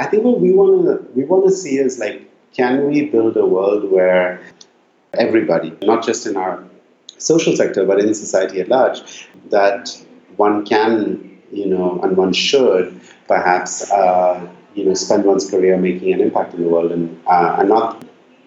I think what we want to we want to see is like, can we build a world where everybody, not just in our social sector, but in society at large, that one can, you know, and one should perhaps, uh, you know, spend one's career making an impact in the world and, uh, and not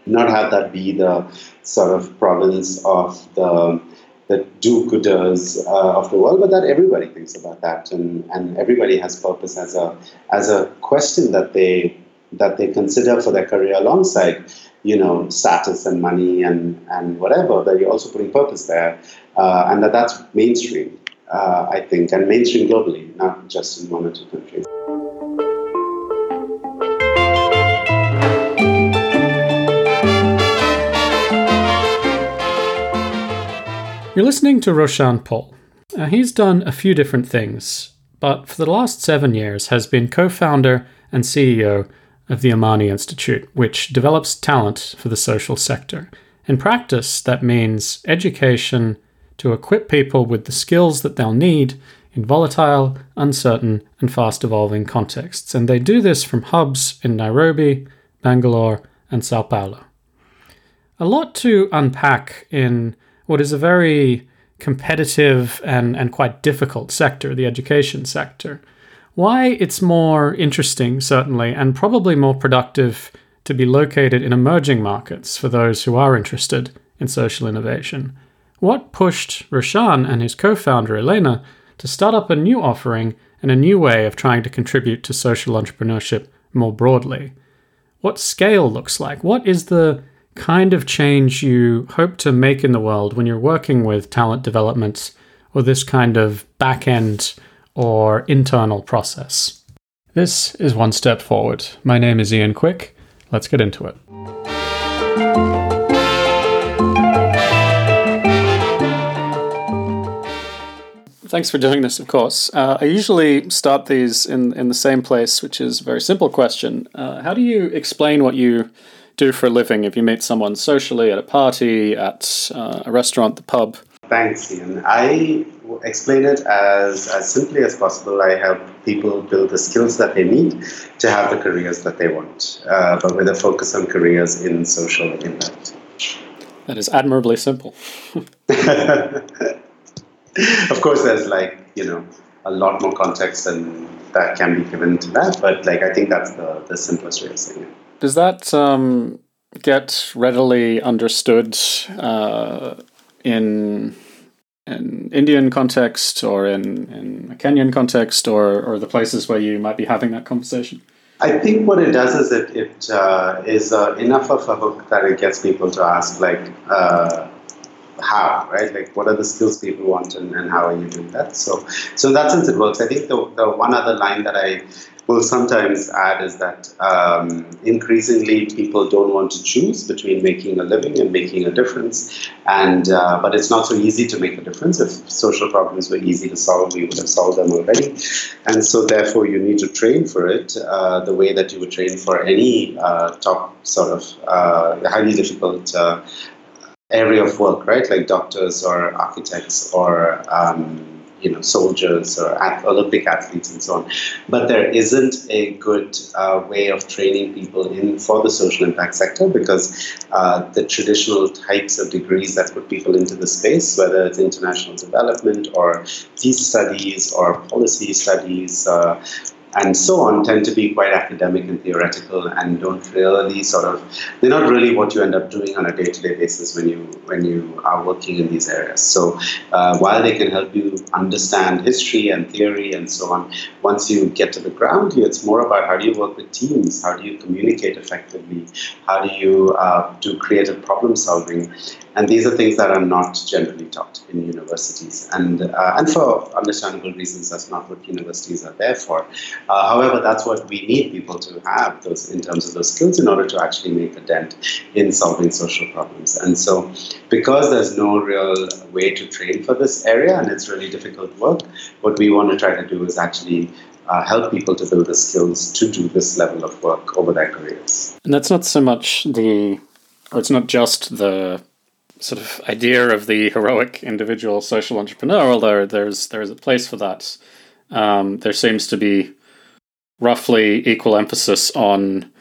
not have that be the sort of province of the the do-gooders uh, of the world, but that everybody thinks about that, and, and everybody has purpose as a as a question that they that they consider for their career alongside you know status and money and and whatever that you're also putting purpose there uh, and that that's mainstream uh, i think and mainstream globally not just in one or two countries You're listening to Roshan Paul. He's done a few different things, but for the last seven years has been co-founder and CEO of the Amani Institute, which develops talent for the social sector. In practice, that means education to equip people with the skills that they'll need in volatile, uncertain, and fast evolving contexts. And they do this from hubs in Nairobi, Bangalore, and Sao Paulo. A lot to unpack in what is a very competitive and, and quite difficult sector, the education sector why it's more interesting, certainly, and probably more productive to be located in emerging markets for those who are interested in social innovation. What pushed Roshan and his co founder Elena to start up a new offering and a new way of trying to contribute to social entrepreneurship more broadly? What scale looks like? What is the kind of change you hope to make in the world when you're working with talent development or this kind of back end or internal process. This is One Step Forward. My name is Ian Quick. Let's get into it. Thanks for doing this, of course. Uh, I usually start these in, in the same place, which is a very simple question. Uh, how do you explain what you do for a living if you meet someone socially at a party, at uh, a restaurant, the pub? Thanks, Ian. I explain it as, as simply as possible. I help people build the skills that they need to have the careers that they want, uh, but with a focus on careers in social impact. That is admirably simple. of course, there's like, you know, a lot more context and that can be given to that, but like I think that's the, the simplest way of saying it. Does that um, get readily understood uh, in an Indian context or in, in a Kenyan context or, or the places where you might be having that conversation? I think what it does is it, it uh, is uh, enough of a hook that it gets people to ask, like, uh, how, right? Like, what are the skills people want and, and how are you doing that? So, so in that sense, it works. I think the, the one other line that I will sometimes add is that um, increasingly people don't want to choose between making a living and making a difference. And uh, but it's not so easy to make a difference. If social problems were easy to solve, we would have solved them already. And so therefore, you need to train for it uh, the way that you would train for any uh, top sort of uh, highly difficult. Uh, area of work, right? Like doctors or architects or um, you know soldiers or Olympic athletes and so on. But there isn't a good uh, way of training people in for the social impact sector because uh, the traditional types of degrees that put people into the space, whether it's international development or peace studies or policy studies, uh, and so on tend to be quite academic and theoretical and don't really sort of they're not really what you end up doing on a day-to-day basis when you when you are working in these areas. So uh, while they can help you understand history and theory and so on once you get to the ground here it's more about how do you work with teams? How do you communicate effectively? How do you uh, do creative problem solving and these are things that are not generally taught in universities. And, uh, and for understandable reasons, that's not what universities are there for. Uh, however, that's what we need people to have those in terms of those skills in order to actually make a dent in solving social problems. And so, because there's no real way to train for this area and it's really difficult work, what we want to try to do is actually uh, help people to build the skills to do this level of work over their careers. And that's not so much the, or it's not just the sort of idea of the heroic individual social entrepreneur, although there's there's a place for that. Um, there seems to be roughly equal emphasis on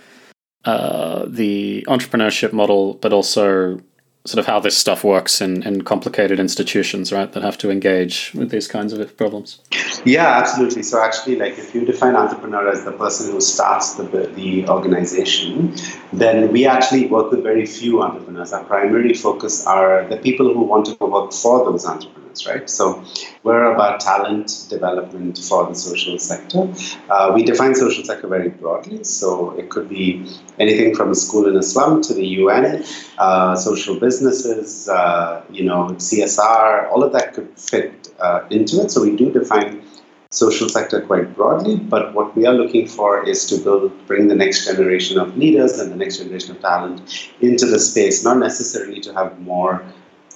uh, the entrepreneurship model, but also sort of how this stuff works in, in complicated institutions, right, that have to engage with these kinds of problems. Yeah, absolutely. So actually, like if you define entrepreneur as the person who starts the, the organization, then we actually work with very few entrepreneurs. Our primary focus are the people who want to work for those entrepreneurs, right? So we're about talent development for the social sector. Uh, we define social sector very broadly. So it could be anything from a school in a slum to the UN, uh, social businesses, uh, you know, CSR, all of that could fit uh, into it. So we do define social sector quite broadly, but what we are looking for is to build, bring the next generation of leaders and the next generation of talent into the space, not necessarily to have more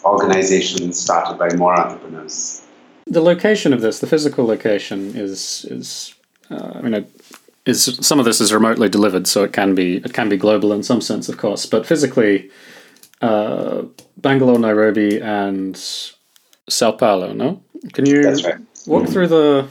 organizations started by more entrepreneurs. The location of this, the physical location, is is uh, I mean, it is some of this is remotely delivered, so it can be it can be global in some sense, of course. But physically, uh, Bangalore, Nairobi, and Sao Paulo. No, can you right. walk mm-hmm. through the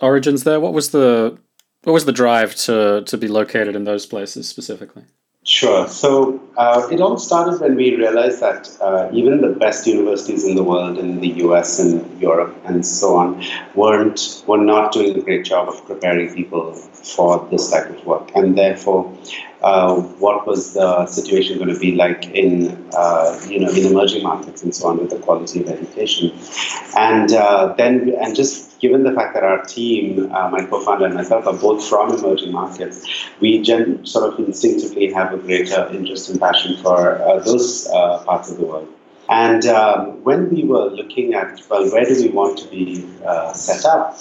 origins there? What was the what was the drive to to be located in those places specifically? Sure. So uh, it all started when we realized that uh, even the best universities in the world, in the U.S. and Europe and so on, weren't were not doing a great job of preparing people for this type of work, and therefore, uh, what was the situation going to be like in uh, you know in emerging markets and so on with the quality of education, and uh, then and just given the fact that our team, uh, my co-founder and myself, are both from emerging markets, we gen- sort of instinctively have a greater interest and passion for uh, those uh, parts of the world. And um, when we were looking at, well, where do we want to be uh, set up?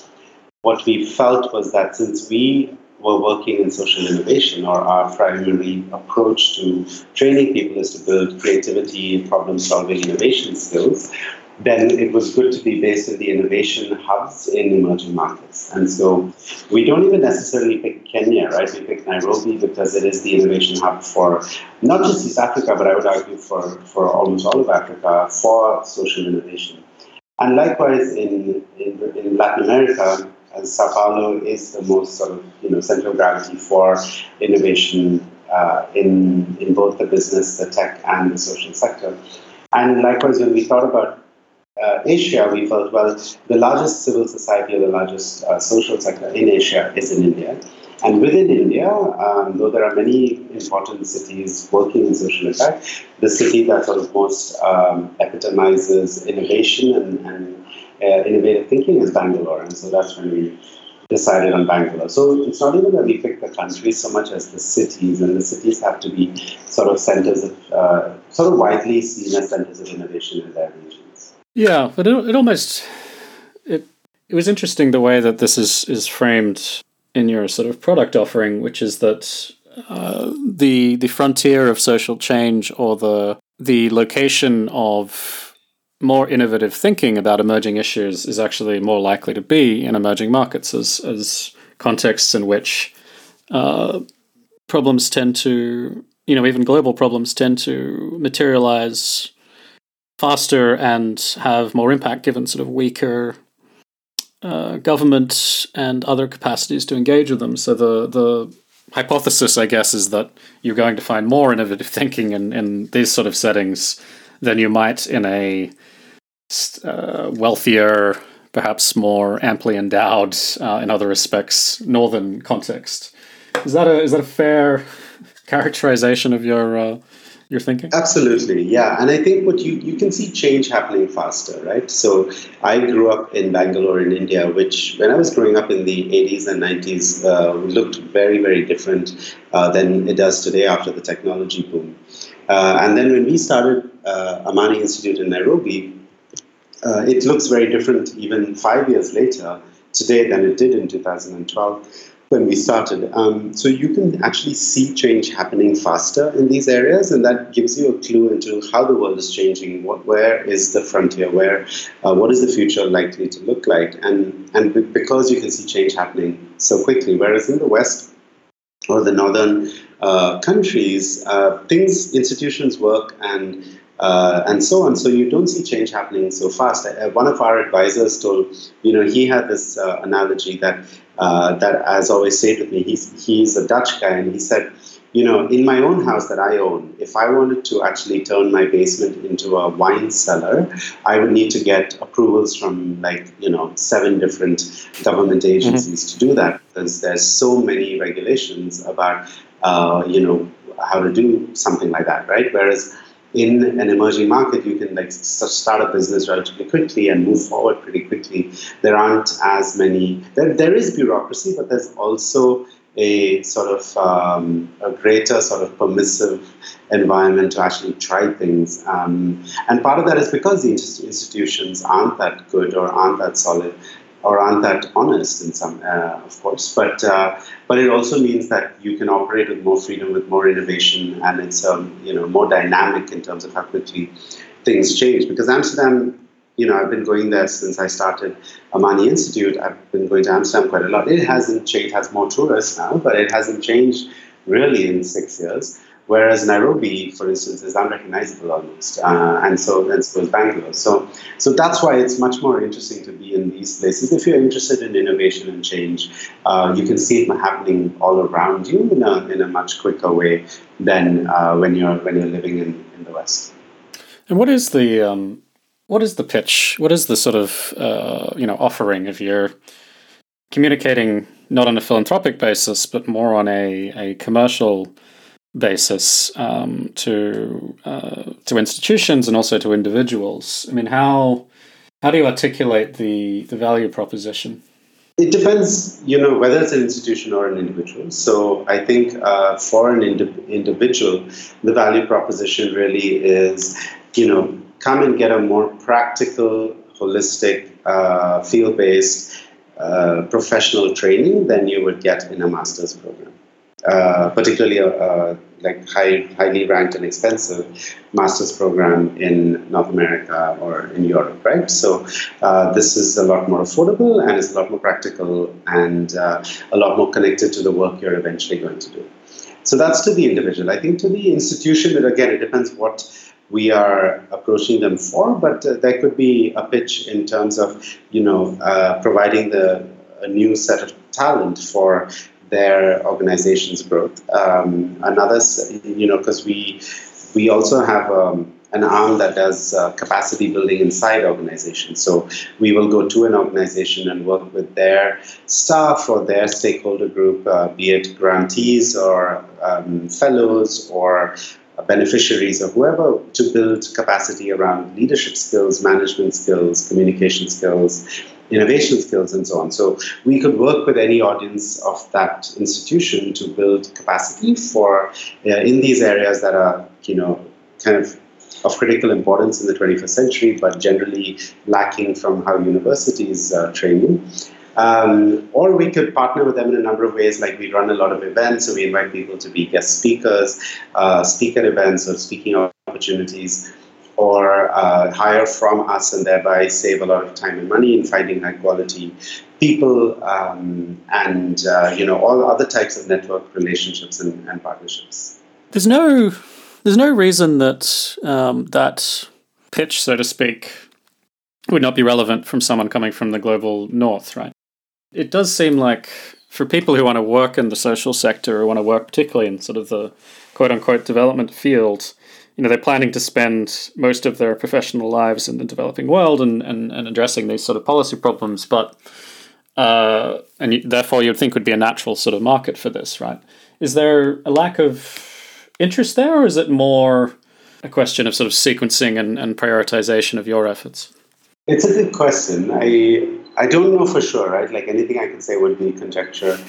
What we felt was that since we were working in social innovation, or our primary approach to training people is to build creativity, problem solving, innovation skills, then it was good to be based in the innovation hubs in emerging markets. And so we don't even necessarily pick Kenya, right? We pick Nairobi because it is the innovation hub for not just East Africa, but I would argue for, for almost all of Africa for social innovation. And likewise in, in, in Latin America, Sao Paulo is the most sort of you know center of gravity for innovation uh, in in both the business, the tech, and the social sector. And likewise, when we thought about uh, Asia, we felt, well, the largest civil society or the largest uh, social sector in Asia is in India. And within India, um, though there are many important cities working in social impact, the city that sort of most um, epitomizes innovation and, and uh, innovative thinking is Bangalore. And so that's when we decided on Bangalore. So it's not even that we pick the country so much as the cities, and the cities have to be sort of centers of, uh, sort of widely seen as centers of innovation in their region. Yeah, but it, it almost it it was interesting the way that this is is framed in your sort of product offering, which is that uh, the the frontier of social change or the the location of more innovative thinking about emerging issues is actually more likely to be in emerging markets as as contexts in which uh, problems tend to you know even global problems tend to materialize faster and have more impact given sort of weaker uh, government and other capacities to engage with them. So the the hypothesis, I guess, is that you're going to find more innovative thinking in, in these sort of settings than you might in a uh, wealthier, perhaps more amply endowed, uh, in other respects, northern context. Is that a is that a fair characterization of your uh, you're thinking? Absolutely, yeah. And I think what you, you can see change happening faster, right? So I grew up in Bangalore in India, which when I was growing up in the 80s and 90s uh, looked very, very different uh, than it does today after the technology boom. Uh, and then when we started uh, Amani Institute in Nairobi, uh, it looks very different even five years later today than it did in 2012 when we started. Um, so you can actually see change happening faster in these areas, and that gives you a clue into how the world is changing. What, where is the frontier? Where, uh, what is the future likely to look like? And and because you can see change happening so quickly, whereas in the West or the northern uh, countries, uh, things institutions work and uh, and so on. So you don't see change happening so fast. Uh, one of our advisors told, you know, he had this uh, analogy that uh, that has always stayed with me. He's he's a Dutch guy, and he said, you know, in my own house that I own, if I wanted to actually turn my basement into a wine cellar, I would need to get approvals from like, you know, seven different government mm-hmm. agencies mm-hmm. to do that because there's so many regulations about, uh, you know, how to do something like that, right? Whereas in an emerging market, you can like start a business relatively quickly and move forward pretty quickly. There aren't as many. There, there is bureaucracy, but there's also a sort of um, a greater sort of permissive environment to actually try things. Um, and part of that is because the institutions aren't that good or aren't that solid or aren't that honest in some, uh, of course. But uh, but it also means that you can operate with more freedom, with more innovation, and it's um, you know more dynamic in terms of how quickly things change. Because Amsterdam, you know, I've been going there since I started Amani Institute. I've been going to Amsterdam quite a lot. It hasn't changed; has more tourists now, but it hasn't changed really in six years. Whereas Nairobi, for instance, is unrecognizable almost, uh, and so and so is Bangalore. So, so that's why it's much more interesting to be in these places. If you're interested in innovation and change, uh, you can see it happening all around you in a in a much quicker way than uh, when you're when you're living in, in the West. And what is the um, what is the pitch? What is the sort of uh, you know offering if you're communicating not on a philanthropic basis, but more on a, a commercial basis um, to uh, to institutions and also to individuals. I mean, how how do you articulate the the value proposition? It depends, you know, whether it's an institution or an individual. So I think uh, for an indi- individual, the value proposition really is, you know, come and get a more practical, holistic, uh, field-based, uh, professional training than you would get in a master's program. Uh, particularly a, a, like high, highly ranked and expensive master's program in North America or in Europe, right? So uh, this is a lot more affordable and it's a lot more practical and uh, a lot more connected to the work you're eventually going to do. So that's to the individual. I think to the institution, again, it depends what we are approaching them for, but uh, there could be a pitch in terms of, you know, uh, providing the a new set of talent for their organization's growth. Um, another, you know, because we we also have um, an arm that does uh, capacity building inside organizations. So we will go to an organization and work with their staff or their stakeholder group, uh, be it grantees or um, fellows or beneficiaries or whoever to build capacity around leadership skills, management skills, communication skills, innovation skills and so on. So we could work with any audience of that institution to build capacity for uh, in these areas that are, you know, kind of of critical importance in the 21st century, but generally lacking from how universities uh, train. Um, or we could partner with them in a number of ways, like we run a lot of events, so we invite people to be guest speakers, uh, speak at events or speaking opportunities or uh, hire from us and thereby save a lot of time and money in finding high quality people um, and uh, you know all other types of network relationships and, and partnerships. There's no there's no reason that um, that pitch, so to speak, would not be relevant from someone coming from the global north, right? It does seem like for people who want to work in the social sector or want to work particularly in sort of the quote unquote development field, you know they're planning to spend most of their professional lives in the developing world and, and, and addressing these sort of policy problems but uh, and you, therefore you'd think would be a natural sort of market for this right? Is there a lack of interest there or is it more a question of sort of sequencing and, and prioritization of your efforts? It's a good question. I i don't know for sure right? Like anything i could say would be conjecture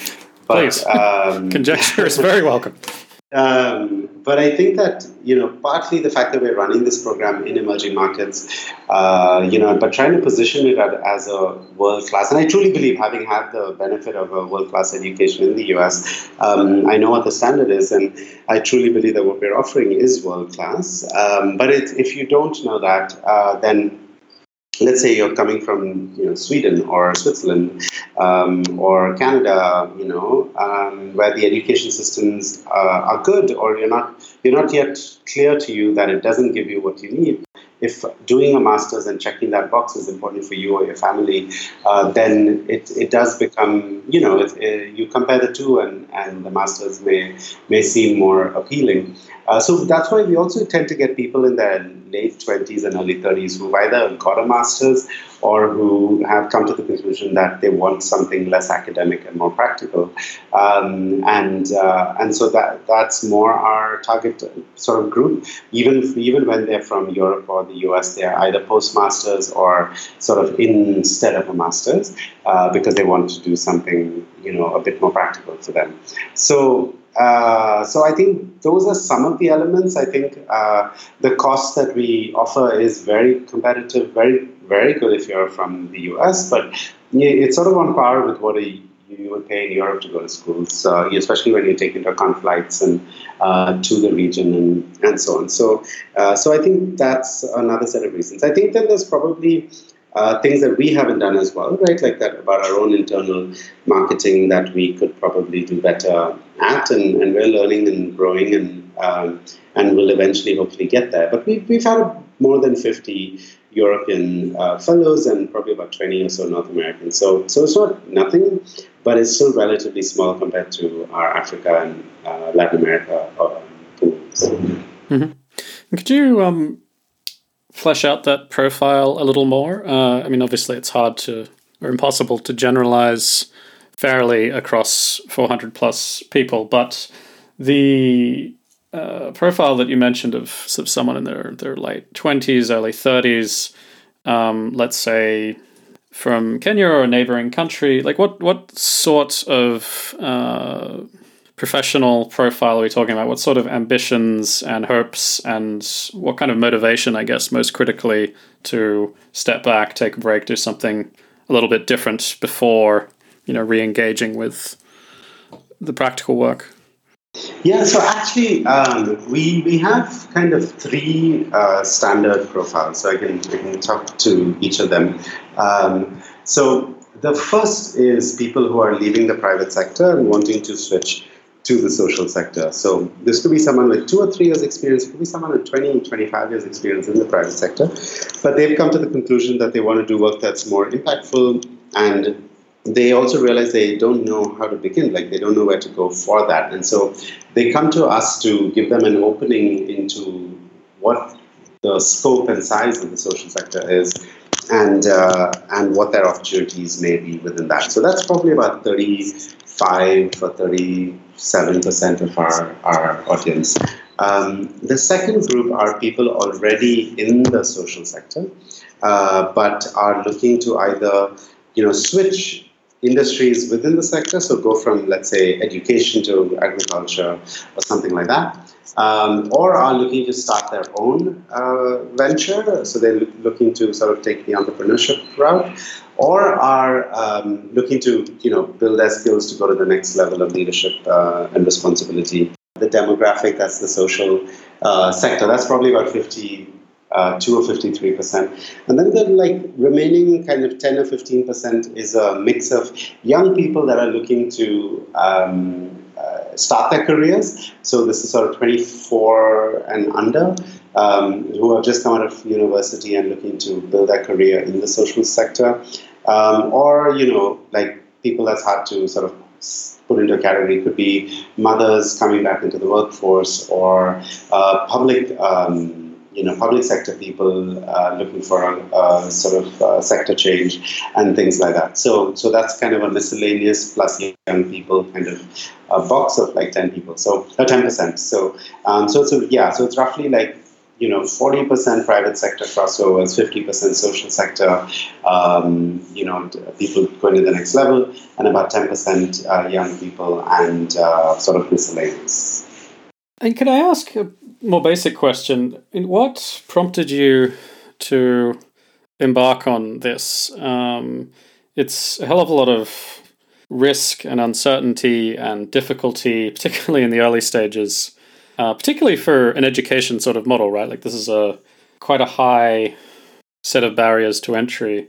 but Please. Um, conjecture is very welcome. Um, but I think that you know partly the fact that we're running this program in emerging markets, uh, you know, but trying to position it as a world class. And I truly believe, having had the benefit of a world class education in the U.S., um, I know what the standard is, and I truly believe that what we're offering is world class. Um, but it, if you don't know that, uh, then let's say you're coming from you know Sweden or Switzerland um, or Canada, you know, um, where the education systems uh, are good, or you're not you're not yet clear to you that it doesn't give you what you need. If doing a master's and checking that box is important for you or your family, uh, then it, it does become, you know, it, it, uh, you compare the two and, and the master's may, may seem more appealing. Uh, so that's why we also tend to get people in their late 20s and early 30s who've either got a master's or who have come to the conclusion that they want something less academic and more practical. Um, and uh, and so that that's more our target sort of group. Even even when they're from Europe or the US, they're either postmasters or sort of instead of a master's uh, because they want to do something you know a bit more practical for them. So uh, so I think those are some of the elements. I think uh, the cost that we offer is very competitive, very very good if you're from the US, but it's sort of on par with what a, you would pay in Europe to go to schools, so, especially when you take into account flights and uh, to the region and, and so on. So, uh, so I think that's another set of reasons. I think that there's probably uh, things that we haven't done as well, right? Like that about our own internal marketing that we could probably do better at, and, and we're learning and growing, and um, and will eventually hopefully get there. But we've we've had more than fifty European uh, fellows and probably about 20 or so North Americans. So, so it's not nothing, but it's still relatively small compared to our Africa and uh, Latin America uh, pools. Mm-hmm. Could you um, flesh out that profile a little more? Uh, I mean, obviously, it's hard to or impossible to generalize fairly across 400 plus people, but the uh, profile that you mentioned of, of someone in their, their late 20s, early 30s, um, let's say from Kenya or a neighboring country, like what, what sort of uh, professional profile are we talking about? What sort of ambitions and hopes and what kind of motivation, I guess, most critically to step back, take a break, do something a little bit different before, you know, re-engaging with the practical work? Yeah, so actually, um, we we have kind of three uh, standard profiles. So I can I can talk to each of them. Um, so the first is people who are leaving the private sector and wanting to switch to the social sector. So this could be someone with two or three years experience, it could be someone with 20, 25 years experience in the private sector, but they've come to the conclusion that they want to do work that's more impactful and they also realize they don't know how to begin, like they don't know where to go for that. And so they come to us to give them an opening into what the scope and size of the social sector is and, uh, and what their opportunities may be within that. So that's probably about 35 or 37% of our, our audience. Um, the second group are people already in the social sector, uh, but are looking to either you know switch industries within the sector. So go from, let's say, education to agriculture or something like that. Um, or are looking to start their own uh, venture. So they're looking to sort of take the entrepreneurship route. Or are um, looking to, you know, build their skills to go to the next level of leadership uh, and responsibility. The demographic, that's the social uh, sector. That's probably about 50 uh, 2 or 53%. And then the like remaining kind of 10 or 15% is a mix of young people that are looking to um, uh, start their careers. So this is sort of 24 and under. Um, who have just come out of university and looking to build their career in the social sector, um, or you know, like people that's hard to sort of put into a category. Could be mothers coming back into the workforce, or uh, public um, you know, public sector people uh, looking for a, a sort of uh, sector change and things like that. So, so that's kind of a miscellaneous plus young people kind of a box of like ten people. So, uh, ten percent. So, um, so so yeah. So it's roughly like you know, 40% private sector crossovers, 50% social sector, um, you know, people going to the next level, and about 10% uh, young people and uh, sort of miscellaneous. And can I ask a more basic question. What prompted you to embark on this? Um, it's a hell of a lot of risk and uncertainty and difficulty, particularly in the early stages, uh, particularly for an education sort of model, right? Like this is a quite a high set of barriers to entry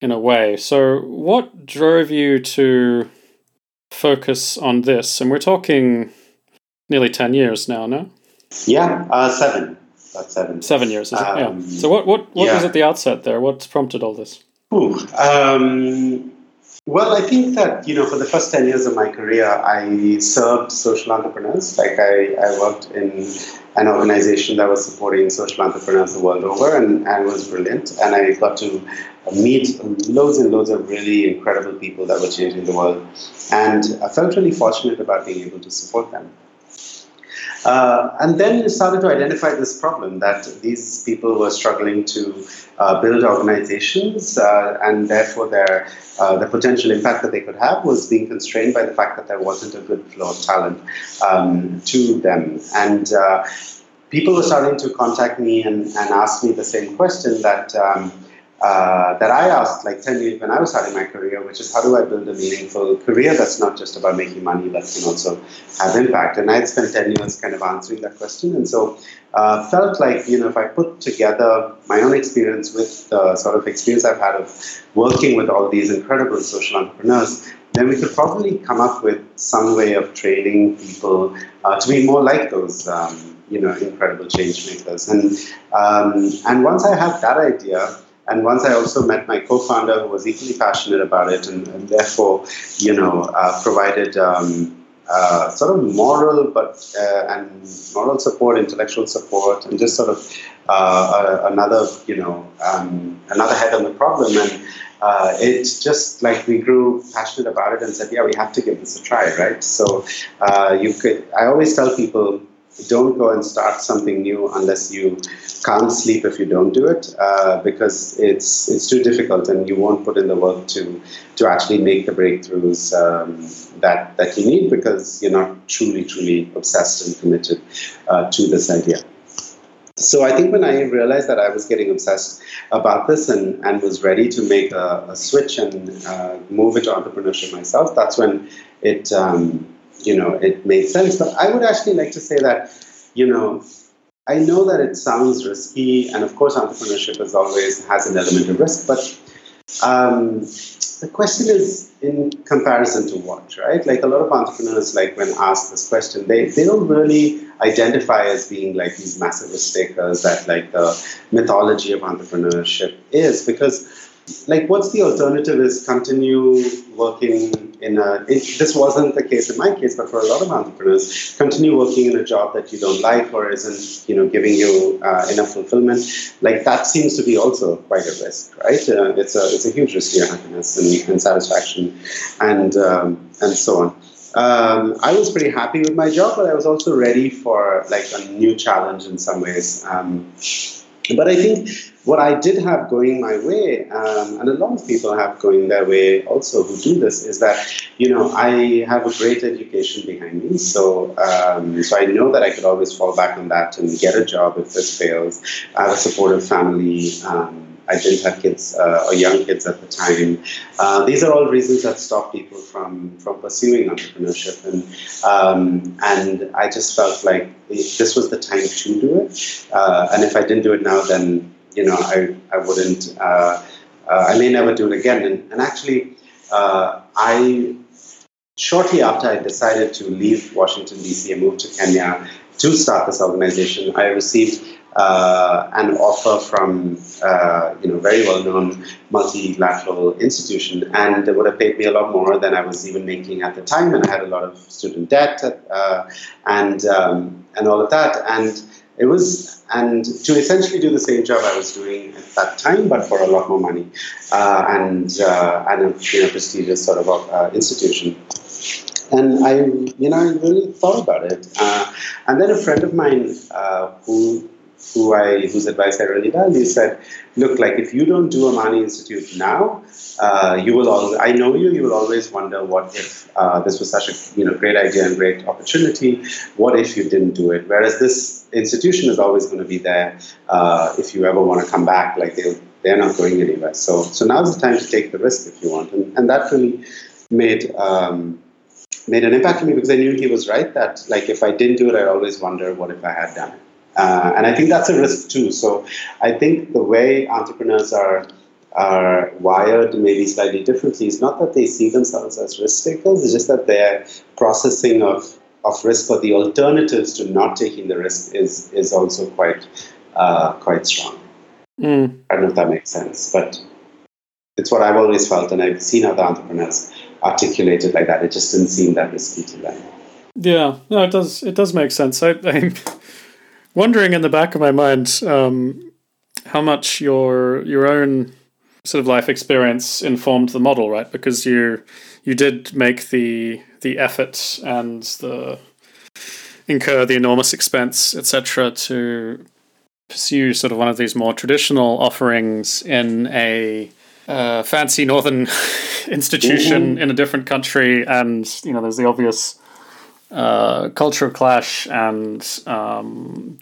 in a way. So, what drove you to focus on this? And we're talking nearly 10 years now, no? Yeah, uh, seven. About seven. Seven years, is it? yeah. Um, so, what, what, what yeah. was at the outset there? What prompted all this? Ooh, um, well, I think that, you know, for the first 10 years of my career, I served social entrepreneurs. Like, I, I worked in an organization that was supporting social entrepreneurs the world over and, and was brilliant. And I got to meet loads and loads of really incredible people that were changing the world. And I felt really fortunate about being able to support them. Uh, and then you started to identify this problem that these people were struggling to uh, build organizations, uh, and therefore their uh, the potential impact that they could have was being constrained by the fact that there wasn't a good flow of talent um, to them. And uh, people were starting to contact me and, and ask me the same question that. Um, uh, that I asked like 10 years when I was starting my career, which is how do I build a meaningful career that's not just about making money, but can also have impact? And I had spent 10 years kind of answering that question. And so uh, felt like, you know, if I put together my own experience with the sort of experience I've had of working with all these incredible social entrepreneurs, then we could probably come up with some way of training people uh, to be more like those. Um, you know, incredible change makers, and um, and once I had that idea, and once I also met my co-founder who was equally passionate about it and, and therefore, you know, uh, provided um, uh, sort of moral but uh, and moral support, intellectual support, and just sort of uh, another, you know, um, another head on the problem. And uh, it's just like we grew passionate about it and said, yeah, we have to give this a try, right? So uh, you could. I always tell people don't go and start something new unless you can't sleep if you don't do it uh, because it's it's too difficult and you won't put in the work to to actually make the breakthroughs um, that that you need because you're not truly truly obsessed and committed uh, to this idea. So I think when I realized that I was getting obsessed about this and, and was ready to make a, a switch and uh, move into entrepreneurship myself, that's when it um, you know, it made sense. But I would actually like to say that, you know, I know that it sounds risky, and of course, entrepreneurship is always has an element of risk. But um, the question is in comparison to what, right? Like a lot of entrepreneurs, like when asked this question, they, they don't really identify as being like these massive risk takers that like the mythology of entrepreneurship is because like what's the alternative is continue working in a it, this wasn't the case in my case but for a lot of entrepreneurs continue working in a job that you don't like or isn't you know giving you uh, enough fulfillment like that seems to be also quite a risk right uh, it's a it's a huge risk to your happiness and, and satisfaction and um, and so on um, I was pretty happy with my job, but I was also ready for like a new challenge in some ways. Um, but I think what I did have going my way, um, and a lot of people have going their way also who do this, is that you know I have a great education behind me, so um, so I know that I could always fall back on that and get a job if this fails. I have a supportive family. Um, I didn't have kids uh, or young kids at the time. Uh, these are all reasons that stop people from from pursuing entrepreneurship, and um, and I just felt like this was the time to do it. Uh, and if I didn't do it now, then you know, I, I wouldn't, uh, uh, I may never do it again. And, and actually, uh, I, shortly after I decided to leave Washington, D.C. and move to Kenya to start this organization, I received uh, an offer from uh, you know very well known multilateral institution, and it would have paid me a lot more than I was even making at the time, and I had a lot of student debt uh, and um, and all of that, and it was, and to essentially do the same job I was doing at that time, but for a lot more money, uh, and uh, and a you know, prestigious sort of uh, institution. And I, you know, I really thought about it. And then a friend of mine who who I whose advice I really value said, look, like if you don't do Amani Institute now, uh, you will always, I know you, you will always wonder what if uh, this was such a you know great idea and great opportunity, what if you didn't do it? Whereas this institution is always going to be there uh, if you ever want to come back, like they they're not going anywhere. So so now's the time to take the risk if you want, and, and that really made. Um, made an impact on me because I knew he was right that like if I didn't do it, I'd always wonder what if I had done it. Uh, and I think that's a risk too. So I think the way entrepreneurs are are wired maybe slightly differently is not that they see themselves as risk takers, it's just that their processing of, of risk or the alternatives to not taking the risk is is also quite uh, quite strong. Mm. I don't know if that makes sense, but it's what I've always felt, and I've seen other entrepreneurs articulate it like that. It just didn't seem that risky to them. Yeah, no, it does. It does make sense. I, I'm wondering in the back of my mind um, how much your your own sort of life experience informed the model, right? Because you you did make the the effort and the incur the enormous expense, etc., to pursue sort of one of these more traditional offerings in a uh, fancy northern institution mm-hmm. in a different country, and you know, there's the obvious uh, cultural clash and um,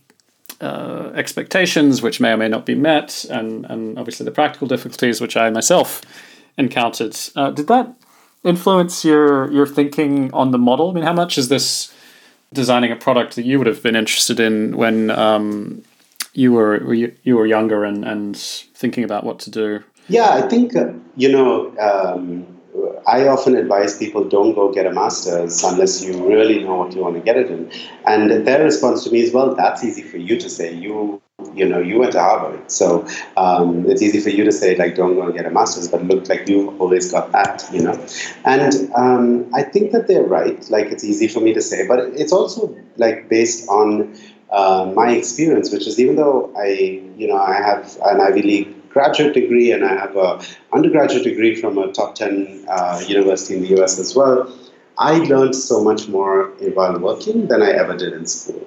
uh, expectations, which may or may not be met, and and obviously the practical difficulties which I myself encountered. Uh, did that influence your your thinking on the model? I mean, how much is this designing a product that you would have been interested in when um, you were you were younger and and thinking about what to do? Yeah, I think uh, you know. Um, I often advise people don't go get a master's unless you really know what you want to get it in. And their response to me is, well, that's easy for you to say. You you know, you went to Harvard, so um, it's easy for you to say like, don't go and get a master's, but look like you've always got that, you know. And um, I think that they're right. Like, it's easy for me to say, but it's also like based on uh, my experience, which is even though I, you know, I have an Ivy League graduate degree and I have a undergraduate degree from a top 10 uh, university in the US as well. I learned so much more while working than I ever did in school.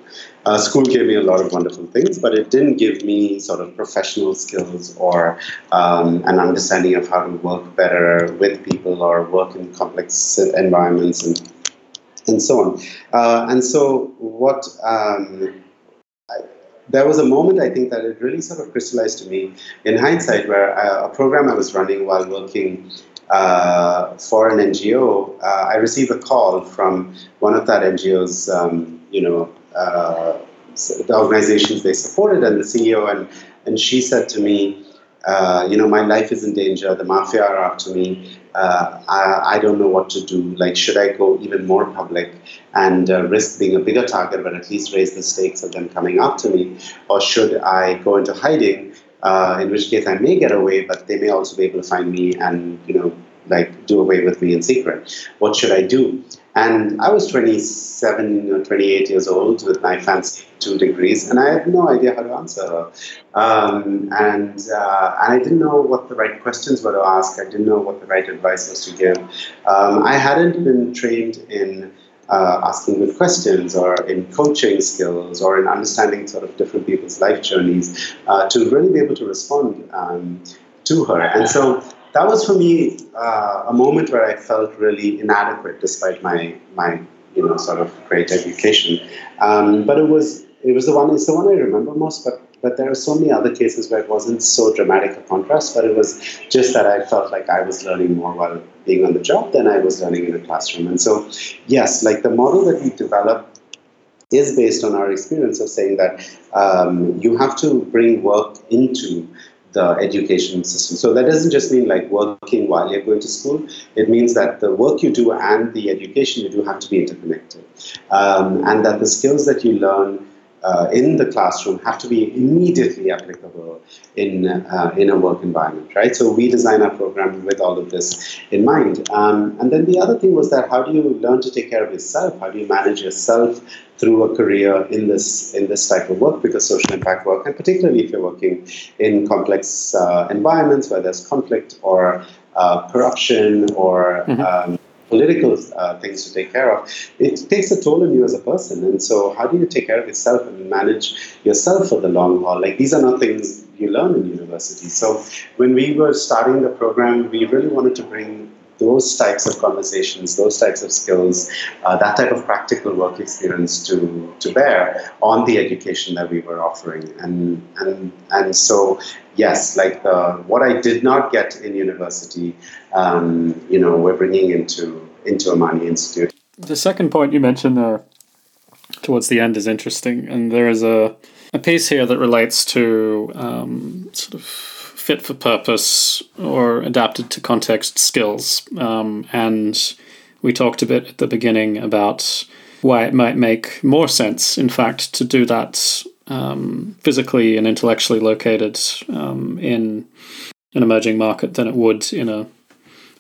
Uh, school gave me a lot of wonderful things, but it didn't give me sort of professional skills or um, an understanding of how to work better with people or work in complex environments and and so on. Uh, and so, what um, there was a moment I think that it really sort of crystallized to me in hindsight where uh, a program I was running while working uh, for an NGO, uh, I received a call from one of that NGO's, um, you know, uh, the organizations they supported and the CEO, and, and she said to me, uh, you know, my life is in danger. The mafia are after me. Uh, I, I, don't know what to do. Like, should I go even more public and uh, risk being a bigger target, but at least raise the stakes of them coming after me? Or should I go into hiding, uh, in which case I may get away, but they may also be able to find me and, you know, like do away with me in secret? What should I do? And I was 27 or 28 years old with my fancy two degrees, and I had no idea how to answer her. Um, and, uh, and I didn't know what the right questions were to ask. I didn't know what the right advice was to give. Um, I hadn't been trained in uh, asking good questions or in coaching skills or in understanding sort of different people's life journeys uh, to really be able to respond um, to her. And so that was for me uh, a moment where I felt really inadequate despite my my you know sort of great education. Um, but it was it was the one it's the one I remember most. But but there are so many other cases where it wasn't so dramatic a contrast. But it was just that I felt like I was learning more while being on the job than I was learning in the classroom. And so yes, like the model that we developed is based on our experience of saying that um, you have to bring work into the education system. So that doesn't just mean like working while you're going to school. It means that the work you do and the education you do have to be interconnected, um, and that the skills that you learn uh, in the classroom have to be immediately applicable in uh, in a work environment, right? So we design our program with all of this in mind. Um, and then the other thing was that how do you learn to take care of yourself? How do you manage yourself through a career in this in this type of work? Because social impact work, and particularly if you're working in complex uh, environments where there's conflict or uh, corruption or mm-hmm. um, political uh, things to take care of, it takes a toll on you as a person. And so, how do you take care of yourself and manage yourself for the long haul? Like, these are not things you learn in university. So, when we were starting the program, we really wanted to bring those types of conversations, those types of skills, uh, that type of practical work experience to, to bear on the education that we were offering. And, and, and so, yes, like the, what I did not get in university, um, you know, we're bringing into, into Amani Institute. The second point you mentioned there towards the end is interesting. And there is a, a piece here that relates to um, sort of fit for purpose or adapted to context skills. Um, and we talked a bit at the beginning about why it might make more sense, in fact, to do that um, physically and intellectually located um, in an emerging market than it would in a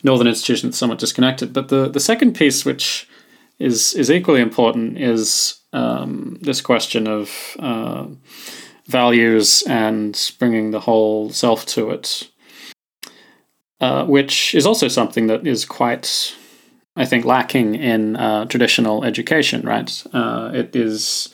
northern institution that's somewhat disconnected. But the, the second piece, which is is equally important, is um, this question of uh, values and bringing the whole self to it, uh, which is also something that is quite, I think, lacking in uh, traditional education. Right? Uh, it is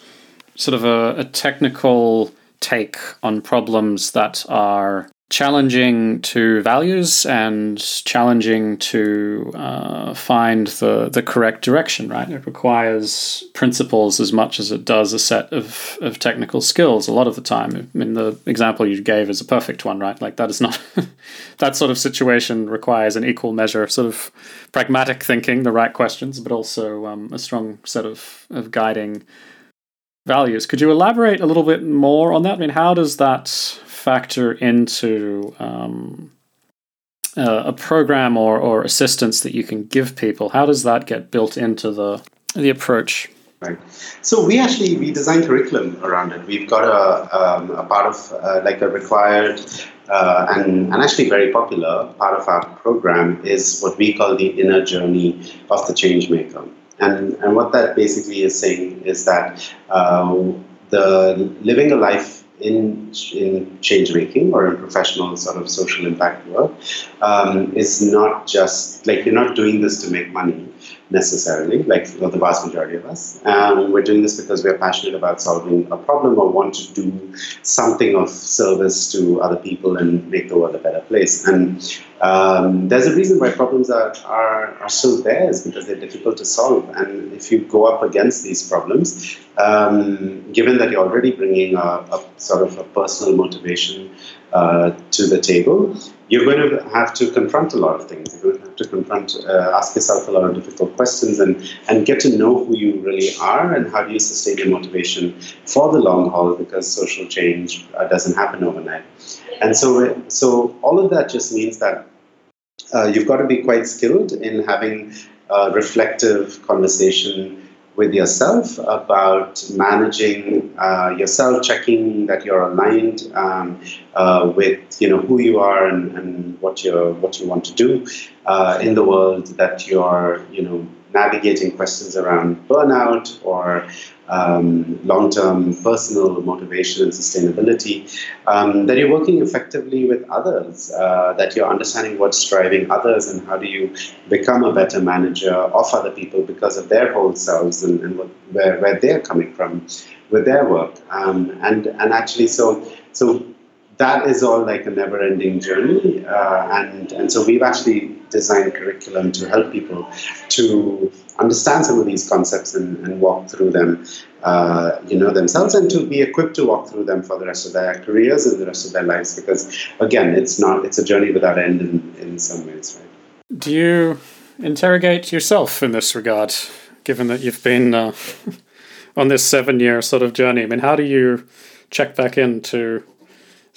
sort of a, a technical take on problems that are challenging to values and challenging to uh, find the, the correct direction, right? It requires principles as much as it does a set of, of technical skills a lot of the time. I mean, the example you gave is a perfect one, right? Like, that is not, that sort of situation requires an equal measure of sort of pragmatic thinking, the right questions, but also um, a strong set of, of guiding values. Could you elaborate a little bit more on that? I mean, how does that factor into um, uh, a program or, or assistance that you can give people? How does that get built into the the approach? Right. So we actually we design curriculum around it. We've got a, um, a part of uh, like a required uh, and, and actually very popular part of our program is what we call the inner journey of the change maker. And, and what that basically is saying is that uh, the living a life in in change making or in professional sort of social impact work um, is not just like you're not doing this to make money necessarily, like the vast majority of us. Um, we're doing this because we're passionate about solving a problem or want to do something of service to other people and make the world a better place. And um, there's a reason why problems are, are, are still there is because they're difficult to solve. And if you go up against these problems, um, given that you're already bringing a, a, sort of a personal motivation uh, to the table, you're going to have to confront a lot of things. You're going to have to confront, uh, ask yourself a lot of difficult questions, and and get to know who you really are and how do you sustain your motivation for the long haul because social change uh, doesn't happen overnight. And so, so all of that just means that uh, you've got to be quite skilled in having reflective conversation with yourself about managing uh, yourself, checking that you're aligned um, uh, with you know who you are and, and what you what you want to do uh, in the world. That you're you know navigating questions around burnout or um, long-term personal motivation and sustainability, um, that you're working effectively with others, uh, that you're understanding what's driving others and how do you become a better manager of other people because of their whole selves and, and what, where, where they're coming from with their work. Um, and, and actually, so, so that is all like a never-ending journey, uh, and and so we've actually designed curriculum to help people to understand some of these concepts and, and walk through them, uh, you know, themselves, and to be equipped to walk through them for the rest of their careers and the rest of their lives. Because again, it's not it's a journey without end in, in some ways, right? Do you interrogate yourself in this regard, given that you've been uh, on this seven-year sort of journey? I mean, how do you check back in to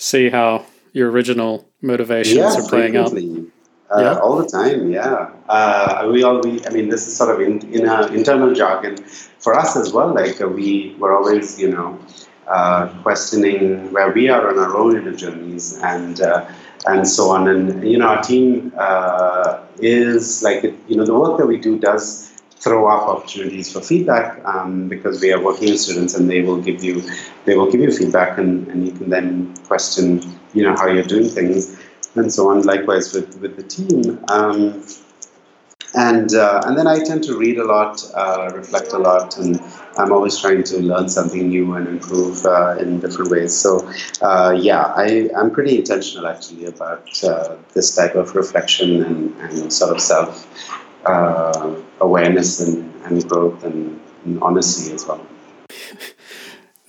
see how your original motivations are playing out? Uh, yeah. all the time. Yeah, uh, we all we. I mean, this is sort of in, in our internal jargon for us as well. Like uh, we were always, you know, uh, questioning where we are on our own inner journeys and uh, and so on. And you know, our team uh, is like you know the work that we do does throw up opportunities for feedback um, because we are working with students and they will give you they will give you feedback and, and you can then question you know how you're doing things and so on. Likewise with with the team. Um, and uh, and then I tend to read a lot, uh, reflect a lot, and I'm always trying to learn something new and improve uh, in different ways. So uh, yeah, I I'm pretty intentional actually about uh, this type of reflection and, and sort of self uh, awareness and, and growth and, and honesty as well.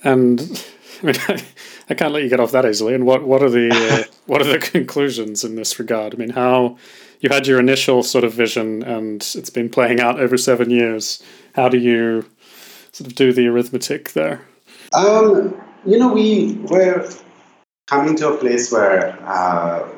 And I mean, I can't let you get off that easily. And what what are the uh, what are the conclusions in this regard? I mean, how you had your initial sort of vision, and it's been playing out over seven years. How do you sort of do the arithmetic there? Um, you know, we we're coming to a place where uh,